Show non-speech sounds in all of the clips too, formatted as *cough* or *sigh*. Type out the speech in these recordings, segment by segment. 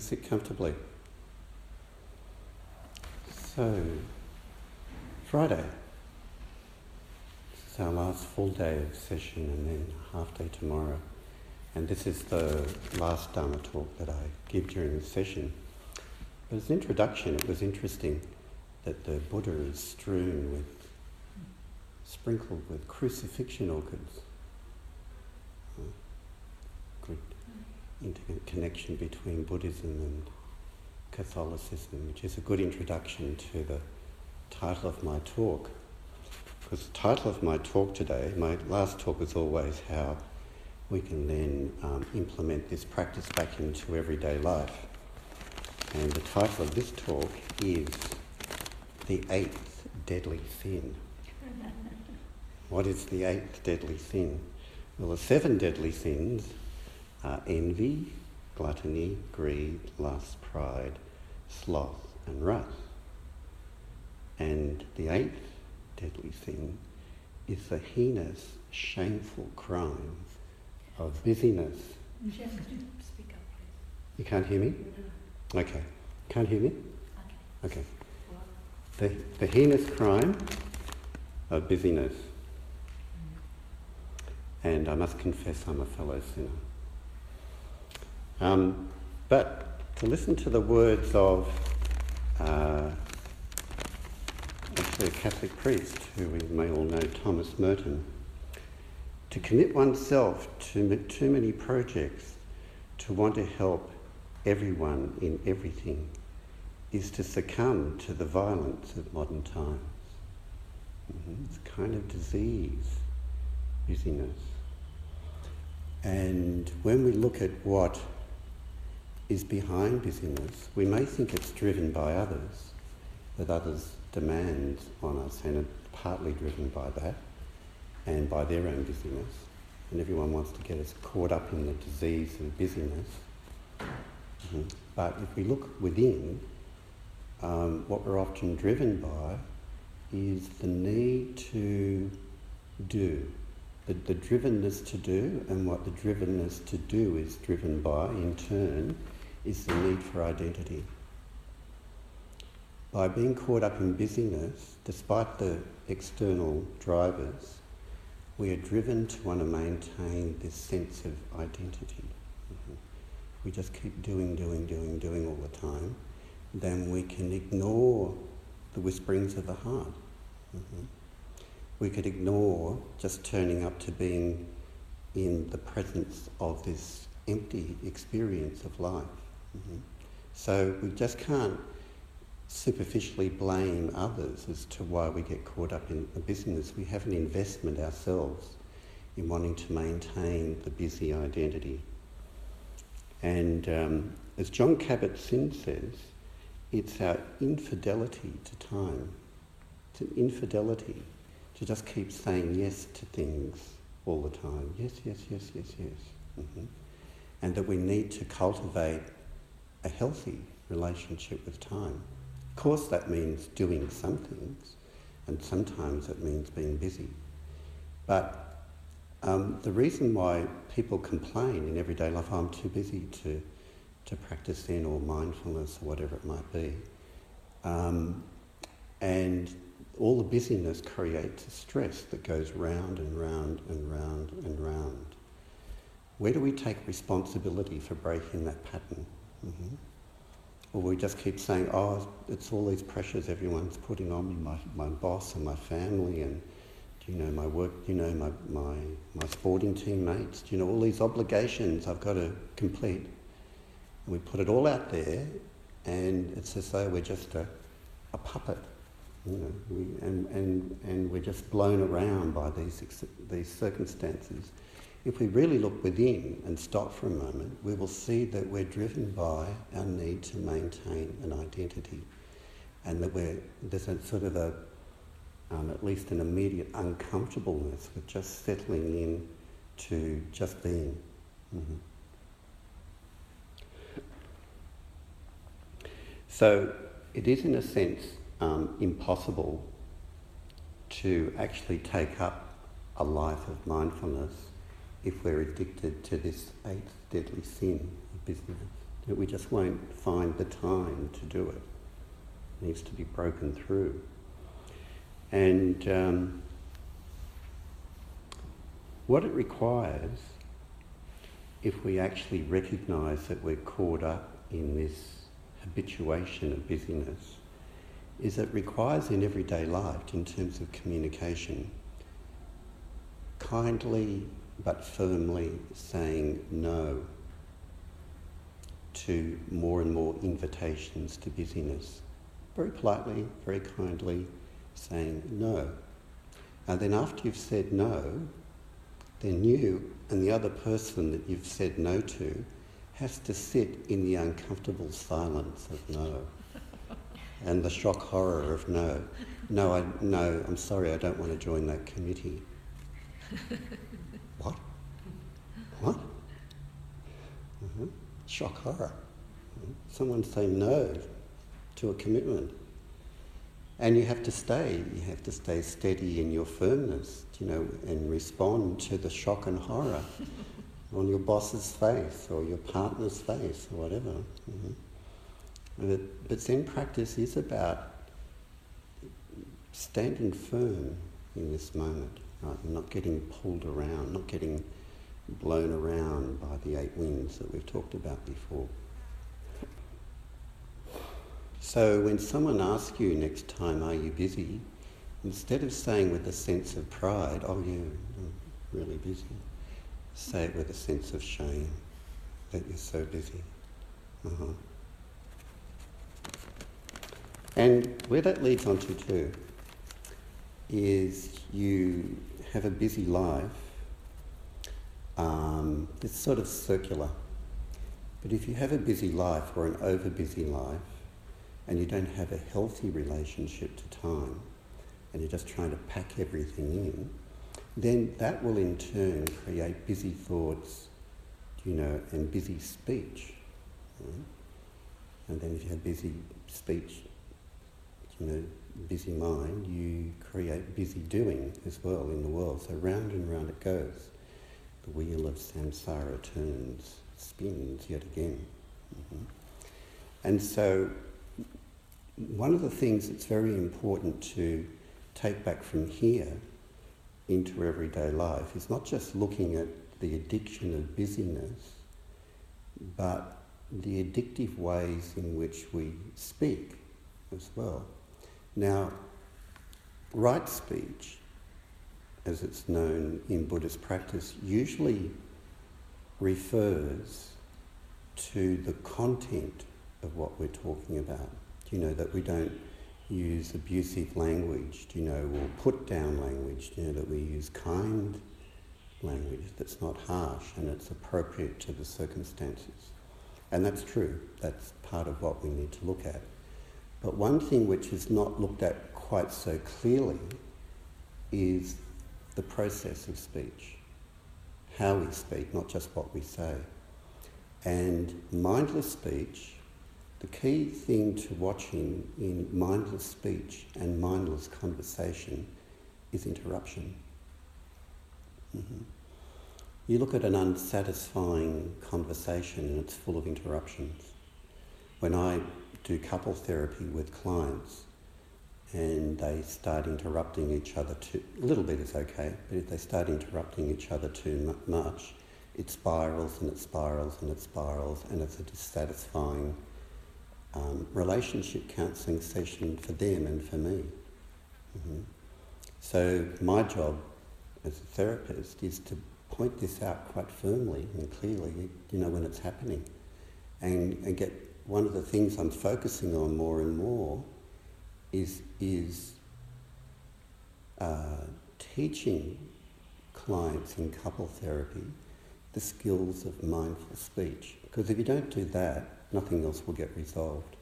Sit comfortably. So, Friday. This is our last full day of session and then half day tomorrow. And this is the last Dharma talk that I give during the session. But as an introduction, it was interesting that the Buddha is strewn with, sprinkled with crucifixion orchids. Good interconnection between Buddhism and Catholicism, which is a good introduction to the title of my talk. Because the title of my talk today, my last talk was always how we can then um, implement this practice back into everyday life. And the title of this talk is The Eighth Deadly Sin. *laughs* what is the eighth deadly sin? Well, the seven deadly sins are envy, gluttony, greed, lust, pride, sloth, and wrath. And the eighth deadly sin is the heinous, shameful crime of busyness. Speak up, please. You can't hear me? Okay. Can't hear me? Okay. The, the heinous crime of busyness. And I must confess I'm a fellow sinner. Um, but to listen to the words of uh, actually a Catholic priest who we may all know, Thomas Merton, to commit oneself to too many projects, to want to help everyone in everything, is to succumb to the violence of modern times. Mm-hmm. It's a kind of disease, busyness. And when we look at what is behind busyness, we may think it's driven by others, that others demand on us, and it's partly driven by that and by their own busyness. And everyone wants to get us caught up in the disease of busyness. Mm-hmm. But if we look within, um, what we're often driven by is the need to do. The, the drivenness to do, and what the drivenness to do is driven by, in turn, is the need for identity. By being caught up in busyness, despite the external drivers, we are driven to want to maintain this sense of identity. Mm-hmm. We just keep doing, doing, doing, doing all the time, then we can ignore the whisperings of the heart. Mm-hmm. We could ignore just turning up to being in the presence of this empty experience of life. Mm-hmm. So we just can't superficially blame others as to why we get caught up in the business. We have an investment ourselves in wanting to maintain the busy identity. And um, as Jon Kabat-Zinn says, it's our infidelity to time. It's an infidelity to just keep saying yes to things all the time. Yes, yes, yes, yes, yes. Mm-hmm. And that we need to cultivate a healthy relationship with time. Of course, that means doing some things, and sometimes it means being busy. But um, the reason why people complain in everyday life, oh, I'm too busy to, to practice Zen or mindfulness or whatever it might be, um, and all the busyness creates a stress that goes round and round and round and round. Where do we take responsibility for breaking that pattern? Mm-hmm. Or we just keep saying, oh, it's all these pressures everyone's putting on me, my, my boss and my family and, you know, my work, you know, my, my, my sporting teammates, you know, all these obligations I've got to complete. And we put it all out there and it's as though we're just a, a puppet, you know, we, and, and, and we're just blown around by these, these circumstances if we really look within and stop for a moment, we will see that we're driven by our need to maintain an identity and that we're, there's a sort of a, um, at least an immediate uncomfortableness with just settling in to just being. Mm-hmm. So it is, in a sense, um, impossible to actually take up a life of mindfulness if we're addicted to this eighth deadly sin of busyness. that we just won't find the time to do it. It needs to be broken through. And um, what it requires, if we actually recognise that we're caught up in this habituation of busyness, is it requires in everyday life, in terms of communication, kindly but firmly saying no to more and more invitations to busyness. Very politely, very kindly saying no. And then after you've said no, then you and the other person that you've said no to has to sit in the uncomfortable silence of no *laughs* and the shock horror of no. No, I, no, I'm sorry, I don't want to join that committee. *laughs* what? Uh-huh. Shock horror. Uh-huh. Someone say no to a commitment. And you have to stay, you have to stay steady in your firmness, you know, and respond to the shock and horror *laughs* on your boss's face or your partner's face or whatever. Mm-hmm. But, but Zen practice is about standing firm in this moment, right? not getting pulled around, not getting blown around by the eight winds that we've talked about before. So when someone asks you next time, are you busy? Instead of saying with a sense of pride, oh yeah, I'm really busy, say it with a sense of shame that you're so busy. Uh-huh. And where that leads on to too is you have a busy life. Um, it's sort of circular. But if you have a busy life or an over busy life and you don't have a healthy relationship to time and you're just trying to pack everything in, then that will in turn create busy thoughts, you know, and busy speech. Right? And then if you have busy speech you know, busy mind, you create busy doing as well in the world. So round and round it goes. The wheel of samsara turns, spins yet again. Mm-hmm. And so, one of the things that's very important to take back from here into everyday life is not just looking at the addiction of busyness, but the addictive ways in which we speak as well. Now, right speech, as it's known in Buddhist practice, usually refers to the content of what we're talking about. You know, that we don't use abusive language, you know, or put down language, you know, that we use kind language that's not harsh and it's appropriate to the circumstances. And that's true, that's part of what we need to look at. But one thing which is not looked at quite so clearly is the process of speech, how we speak, not just what we say. And mindless speech, the key thing to watching in mindless speech and mindless conversation is interruption. Mm-hmm. You look at an unsatisfying conversation and it's full of interruptions. When I do couple therapy with clients and they start interrupting each other too, a little bit is okay, but if they start interrupting each other too much, it spirals and it spirals and it spirals and it's a dissatisfying um, relationship counselling session for them and for me. Mm-hmm. So my job as a therapist is to point this out quite firmly and clearly, you know, when it's happening and, and get one of the things I'm focusing on more and more is, is uh, teaching clients in couple therapy the skills of mindful speech. Because if you don't do that, nothing else will get resolved.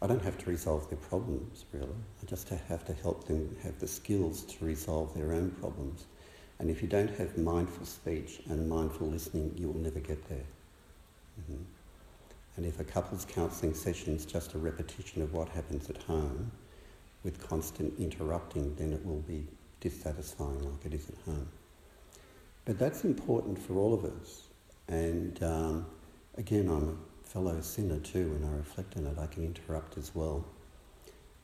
I don't have to resolve their problems, really. I just have to help them have the skills to resolve their own problems. And if you don't have mindful speech and mindful listening, you will never get there. Mm-hmm. And if a couples counselling session is just a repetition of what happens at home with constant interrupting, then it will be dissatisfying like it is at home. But that's important for all of us. And um, again, I'm a fellow sinner too, when I reflect on it, I can interrupt as well.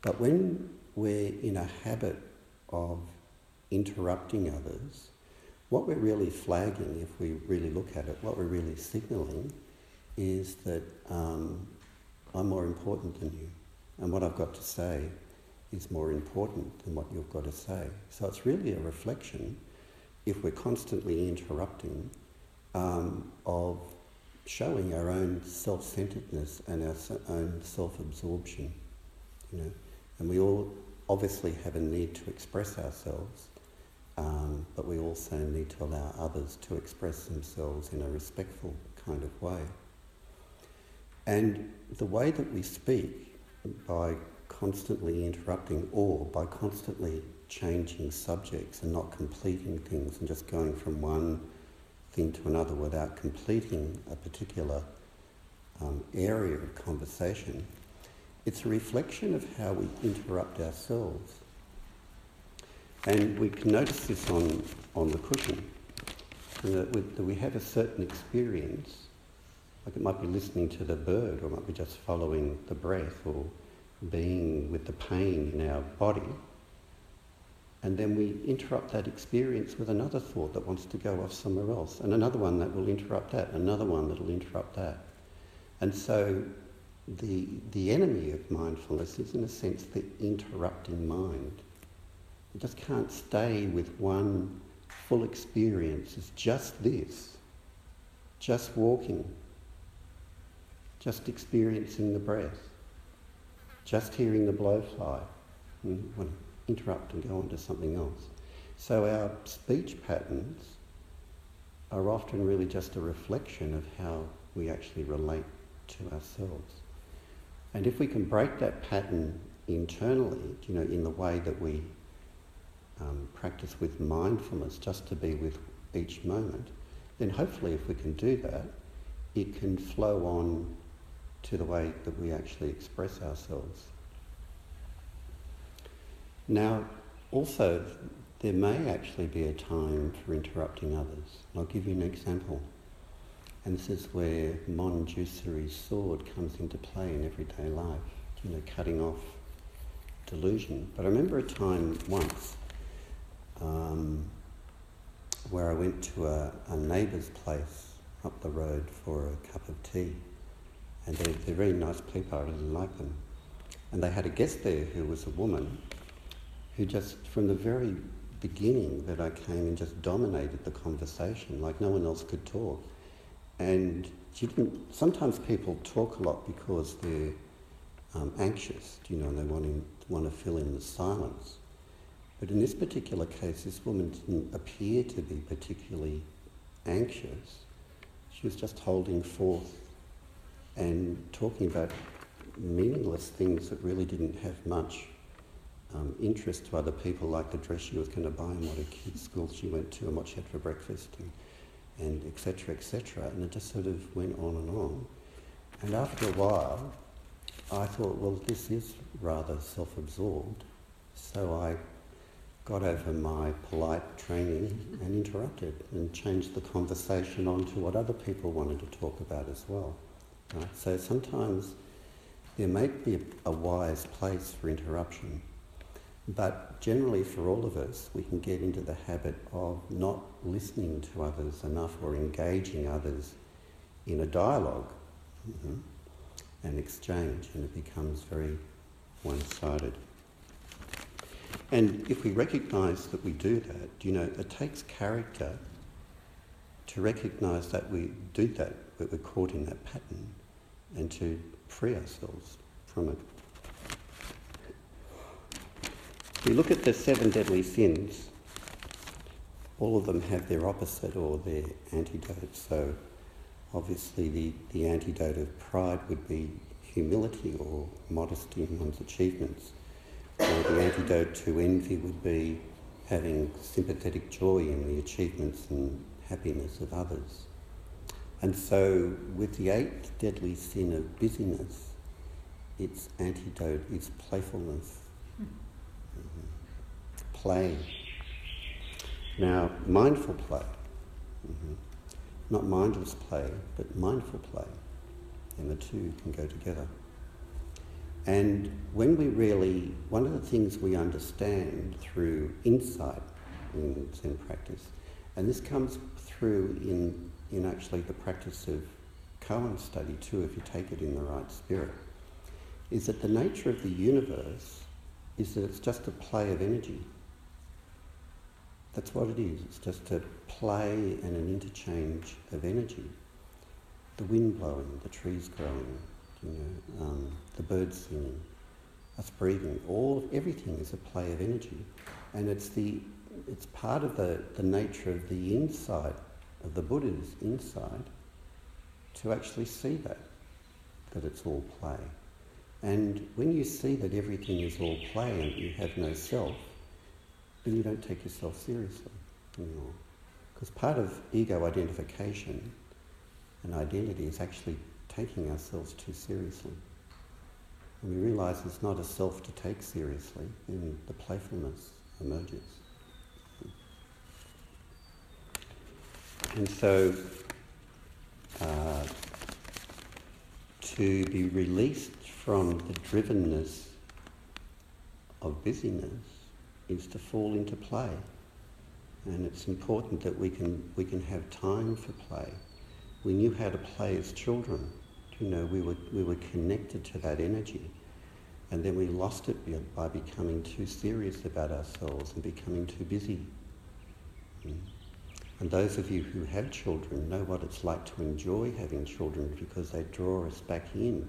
But when we're in a habit of interrupting others, what we're really flagging, if we really look at it, what we're really signalling is that um, I'm more important than you. And what I've got to say is more important than what you've got to say. So it's really a reflection, if we're constantly interrupting, um, of showing our own self-centeredness and our own self-absorption. You know, and we all obviously have a need to express ourselves, um, but we also need to allow others to express themselves in a respectful kind of way. And the way that we speak, by constantly interrupting or by constantly changing subjects and not completing things and just going from one thing to another without completing a particular um, area of conversation, it's a reflection of how we interrupt ourselves. And we can notice this on, on the cushion, that we, that we have a certain experience, like it might be listening to the bird, or it might be just following the breath, or being with the pain in our body. And then we interrupt that experience with another thought that wants to go off somewhere else, and another one that will interrupt that, another one that will interrupt that. And so the, the enemy of mindfulness is, in a sense, the interrupting mind. You just can't stay with one full experience. It's just this, just walking, just experiencing the breath, just hearing the blowfly. Hmm, want to interrupt and go on to something else. So our speech patterns are often really just a reflection of how we actually relate to ourselves. And if we can break that pattern internally, you know, in the way that we um, practice with mindfulness, just to be with each moment, then hopefully if we can do that, it can flow on to the way that we actually express ourselves. Now, also, there may actually be a time for interrupting others. I'll give you an example. And this is where Manjusri's sword comes into play in everyday life, you know, cutting off delusion. But I remember a time once um, where I went to a, a neighbour's place up the road for a cup of tea. And they're, they're very nice people, I really like them. And they had a guest there who was a woman who just, from the very beginning that I came and just dominated the conversation, like no one else could talk. And you didn't, sometimes people talk a lot because they're um, anxious, you know, and they want to, want to fill in the silence. But in this particular case, this woman didn't appear to be particularly anxious. She was just holding forth and talking about meaningless things that really didn't have much um, interest to other people, like the dress she was going to buy and what her kids' school she went to and what she had for breakfast. And, and etc. etc. And it just sort of went on and on. And after a while, I thought, well, this is rather self-absorbed. So I got over my polite training and interrupted and changed the conversation on to what other people wanted to talk about as well. Right? So sometimes there may be a, wise place for interruption, but generally, for all of us, we can get into the habit of not listening to others enough or engaging others in a dialogue mm-hmm, and exchange, and it becomes very one sided. And if we recognise that we do that, you know, it takes character to recognise that we do that, that we're caught in that pattern, and to free ourselves from it. If We look at the seven deadly sins. All of them have their opposite or their antidote. So, obviously, the, the antidote of pride would be humility or modesty in one's achievements. Or the antidote to envy would be having sympathetic joy in the achievements and happiness of others. And so, with the eighth deadly sin of busyness, its antidote is playfulness play. Now, mindful play, mm-hmm. not mindless play, but mindful play. and the two can go together. And when we really, one of the things we understand through insight in Zen practice, and this comes through in, in actually the practice of koan study too, if you take it in the right spirit, is that the nature of the universe is that it's just a play of energy. That's what it is. It's just a play and an interchange of energy. The wind blowing, the trees growing, you know, um, the birds singing, us breathing, all everything is a play of energy, and it's the it's part of the, the nature of the insight of the Buddha's insight to actually see that that it's all play, and when you see that everything is all play and you have no self, then you don't take yourself seriously anymore, because part of ego identification and identity is actually taking ourselves too seriously. And we realise it's not a self to take seriously, and the playfulness emerges. And so, uh, to be released from the drivenness of busyness is to fall into play. And it's important that we can, we can have time for play. We knew how to play as children you know, we were, we were connected to that energy. And then we lost it by becoming too serious about ourselves and becoming too busy. And those of you who have children know what it's like to enjoy having children because they draw us back in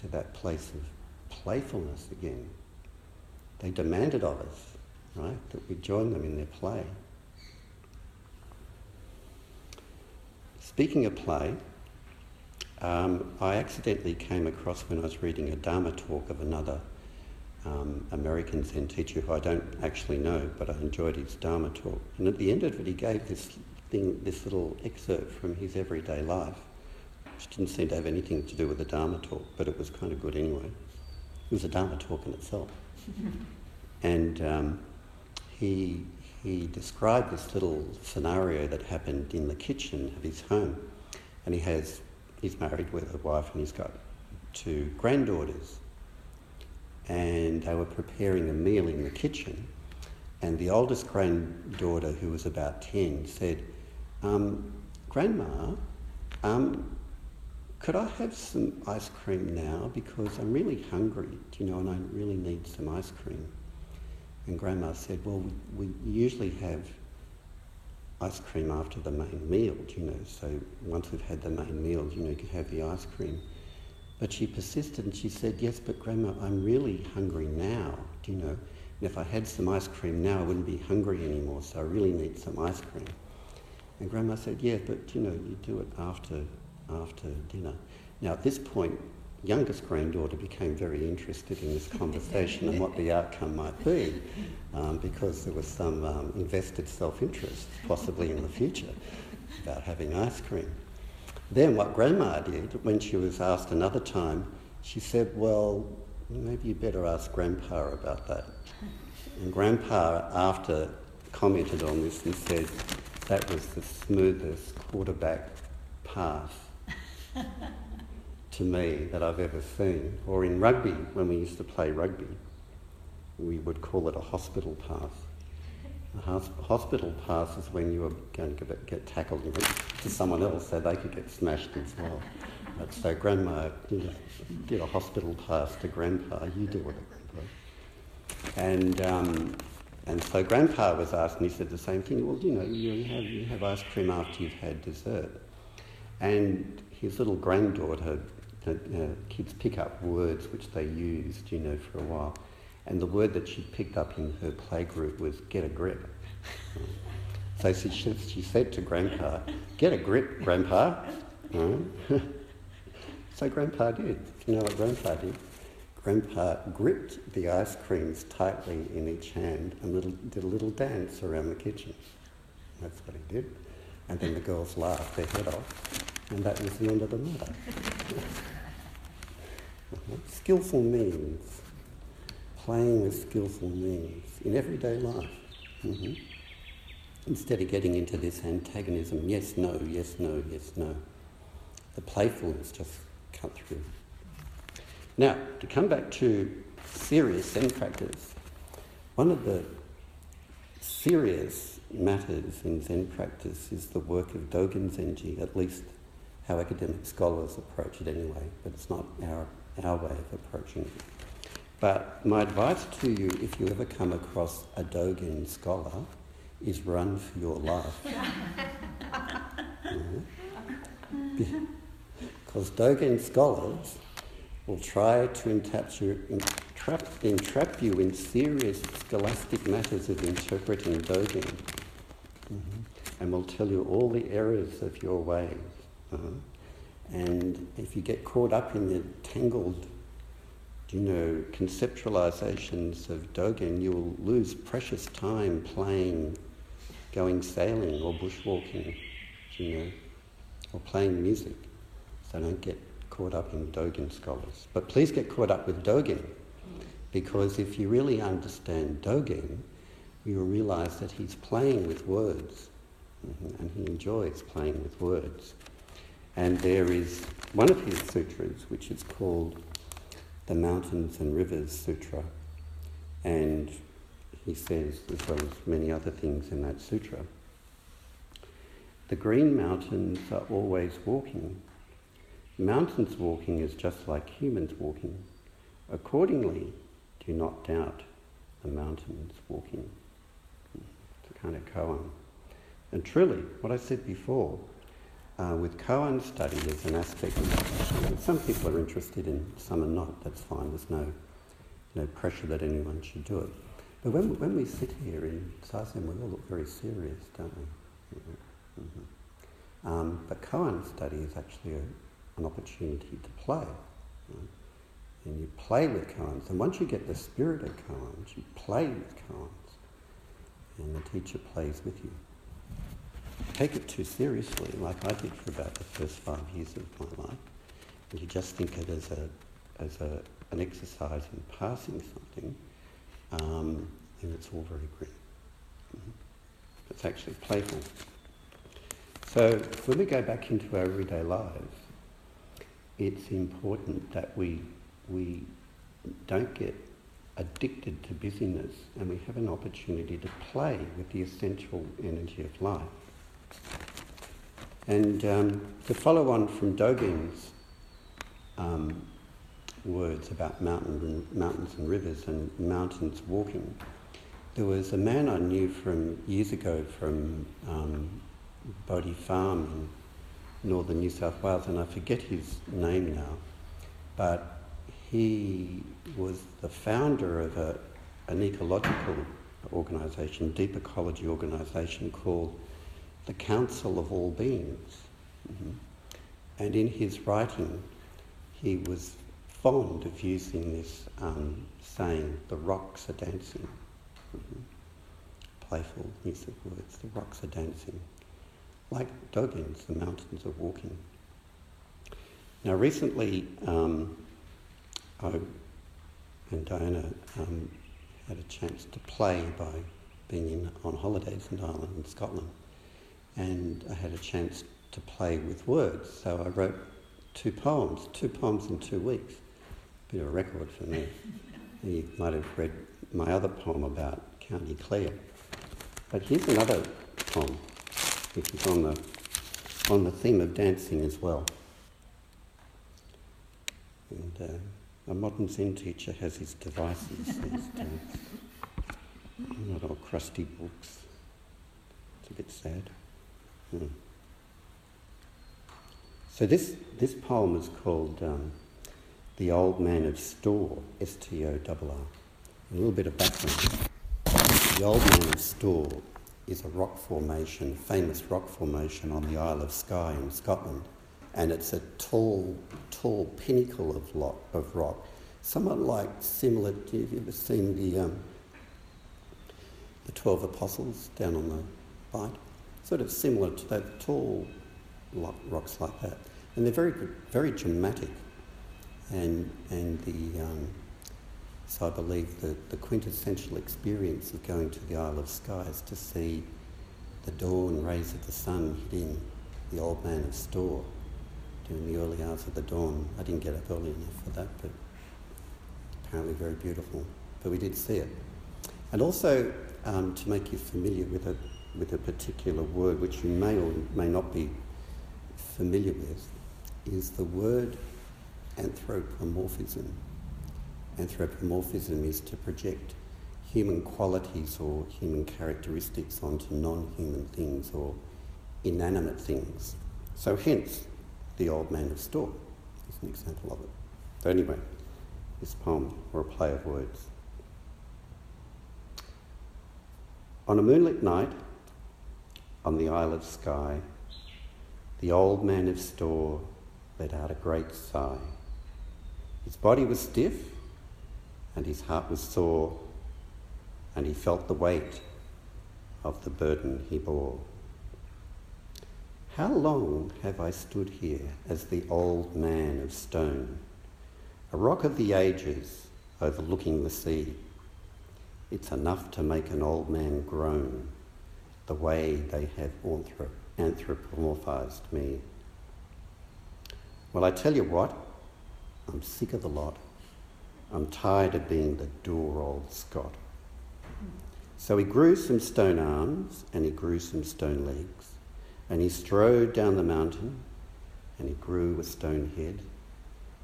to that place of playfulness again. They demand it of us, right? That we join them in their play. Speaking of play, um, I accidentally came across when I was reading a Dharma talk of another um, American Zen teacher who I don't actually know, but I enjoyed his Dharma talk. And at the end of it, he gave this thing, this little excerpt from his everyday life, which didn't seem to have anything to do with the Dharma talk, but it was kind of good anyway. It was a Dharma talk in itself. *laughs* and um, he, he described this little scenario that happened in the kitchen of his home. And he has he's married with a wife and he's got two granddaughters. And they were preparing a meal in the kitchen. And the oldest granddaughter, who was about 10, said, um, Grandma, um, could I have some ice cream now? Because I'm really hungry, you know, and I really need some ice cream. And Grandma said, Well, we, we usually have ice cream after the main meal, you know. So once we've had the main meal, you know, you can have the ice cream. But she persisted and she said, Yes, but Grandma, I'm really hungry now, do you know. And if I had some ice cream now, I wouldn't be hungry anymore, so I really need some ice cream. And Grandma said, Yeah, but you know, you do it after, after dinner. Now at this point, youngest granddaughter became very interested in this conversation and what the outcome might be, um, because there was some um, invested self-interest, possibly in the future, about having ice cream. Then what Grandma did, when she was asked another time, she said, well, maybe you better ask Grandpa about that. And Grandpa, after commented on this and said, that was the smoothest quarterback pass *laughs* to me that I've ever seen. Or in rugby, when we used to play rugby, we would call it a hospital pass. A hospital pass is when you were going to get, tackled to someone else so they could get smashed as well. But so grandma did a, hospital pass to grandpa, you do it. And, um, and so grandpa was asked and he said the same thing, well, you know, you have, you have ice cream after you've had dessert. And his little granddaughter uh, kids pick up words which they used, you know, for a while. And the word that she picked up in her playgroup was get a grip. so she, she said to Grandpa, get a grip, Grandpa. *laughs* so Grandpa did. You know what Grandpa did? Grandpa gripped the ice creams tightly in each hand and little, did a little dance around the kitchen. That's what he did. And then the girls laughed their head off, and that was the end of the matter. *laughs* skillful means, playing with skillful means in everyday life. Mm-hmm. Instead of getting into this antagonism, yes, no, yes, no, yes, no. The playfulness just cut through. Now, to come back to serious Zen practice, one of the serious matters in Zen practice is the work of Dogen Zenji, at least how academic scholars approach it anyway, but it's not our, our way of approaching it. But my advice to you, if you ever come across a Dogen scholar, is run for your life. *laughs* Because Dogen scholars will try to entrap you, entrap, entrap you in serious scholastic matters of interpreting Dogen. Mm-hmm. And will tell you all the errors of your ways. Uh-huh. And if you get caught up in the tangled you know, conceptualizations of Dogen, you will lose precious time playing, going sailing or bushwalking, you know, or playing music. So don't get caught up in Dogen scholars. But please get caught up with Dogen, because if you really understand Dogen, you will realize that he's playing with words, mm-hmm, and he enjoys playing with words. And there is one of his sutras, which is called the Mountains and Rivers Sutra. And he says, as well as many other things in that sutra, the green mountains are always walking. Mountains walking is just like humans walking. Accordingly, do not doubt the mountains walking. It's a kind of koan. And truly, what I said before, uh, with koan study as an aspect of some people are interested in, some are not. That's fine. There's no no pressure that anyone should do it. But when, when we sit here in Zazen, we all look very serious, don't we? Mm-hmm. Um, but koan study is actually a, an opportunity to play. And you play with koans. And once you get the spirit of koans, you play with koans. And the teacher plays with you take it too seriously, like I did for about the first five years of my life, and you just think of it as a as a, an exercise in passing something, um, then it's all very grim. Mm-hmm. It's actually playful. So when we go back into our everyday lives, it's important that we we don't get addicted to busyness and we have an opportunity to play with the essential energy of life. And um, to follow on from Dogen's um, words about mountain, mountains and rivers and mountains walking, there was a man I knew from years ago from um, Bodhi Farm in northern New South Wales, and I forget his name now, but he was the founder of a, an ecological organisation, deep ecology organisation called the council of all beings. Mm-hmm. And in his writing, he was fond of using this um, saying, the rocks are dancing. Mm-hmm. Playful of words, the rocks are dancing. Like Dogen's, the mountains are walking. Now, recently, um, I and Diana um, had a chance to play by being in, on holidays in Ireland and Scotland and I had a chance to play with words. So I wrote two poems, two poems in two weeks. Bit of a record for me. *laughs* you might have read my other poem about County Clare. But here's another poem, which is on the, on the theme of dancing as well. And uh, a modern Zen teacher has his devices these days. Not all crusty books. It's a bit sad. Hmm. So this, this poem is called um, The Old Man of Storr, S-T-O-R-R. A little bit of background. The Old Man of Storr is a rock formation, famous rock formation on the Isle of Skye in Scotland. And it's a tall, tall pinnacle of, lo- of rock, somewhat like similar, have you ever seen the, um, the 12 apostles down on the bight? Sort of similar to that tall rocks like that. And they're very, very dramatic. And, and the, um, so I believe that the quintessential experience of going to the Isle of Skye is to see the dawn rays of the sun hitting the old man of Storr, during the early hours of the dawn. I didn't get up early enough for that, but apparently very beautiful. But we did see it. And also um, to make you familiar with a, with a particular word which you may or may not be familiar with is the word anthropomorphism. Anthropomorphism is to project human qualities or human characteristics onto non human things or inanimate things. So, hence, the old man of Storr is an example of it. So, anyway, this poem, or a play of words. On a moonlit night, on the Isle of Skye, the old man of Storr let out a great sigh. His body was stiff, and his heart was sore and he felt the weight of the burden he bore. How long have I stood here as the old man of stone, a rock of the ages overlooking the sea? It's enough to make an old man groan, the way they have anthropomorphized me. Well, I tell you what, I'm sick of the lot. I'm tired of being the dour old Scot. So he grew some stone arms and he grew some stone legs, and he strode down the mountain and he grew a stone head.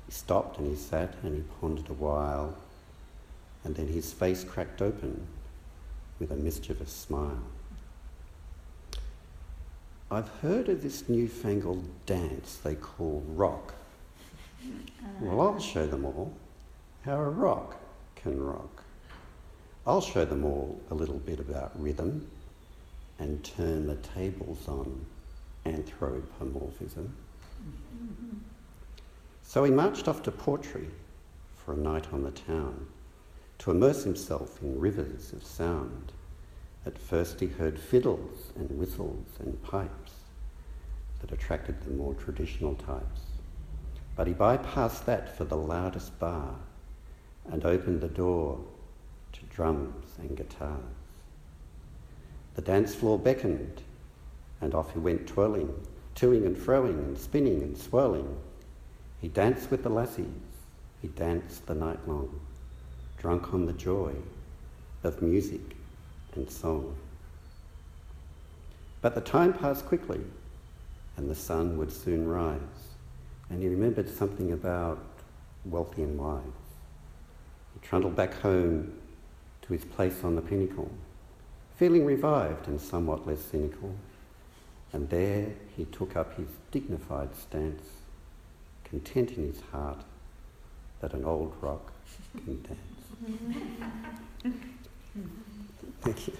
He stopped and he sat and he pondered a while, and then his face cracked open with a mischievous smile. I've heard of this newfangled dance they call rock. Well, I'll show them all how a rock can rock. I'll show them all a little bit about rhythm and turn the tables on anthropomorphism. So he marched off to Portree for a night on the town to immerse himself in rivers of sound. At first he heard fiddles and whistles and pipes that attracted the more traditional types. But he bypassed that for the loudest bar and opened the door to drums and guitars. The dance floor beckoned, and off he went twirling, toing and froing and spinning and swirling. He danced with the lassies, he danced the night long, drunk on the joy of music and song. But the time passed quickly, and the sun would soon rise, and he remembered something about wealthy and wise. He trundled back home to his place on the pinnacle, feeling revived and somewhat less cynical. And there he took up his dignified stance, content in his heart that an old rock can dance. *laughs* Thank you.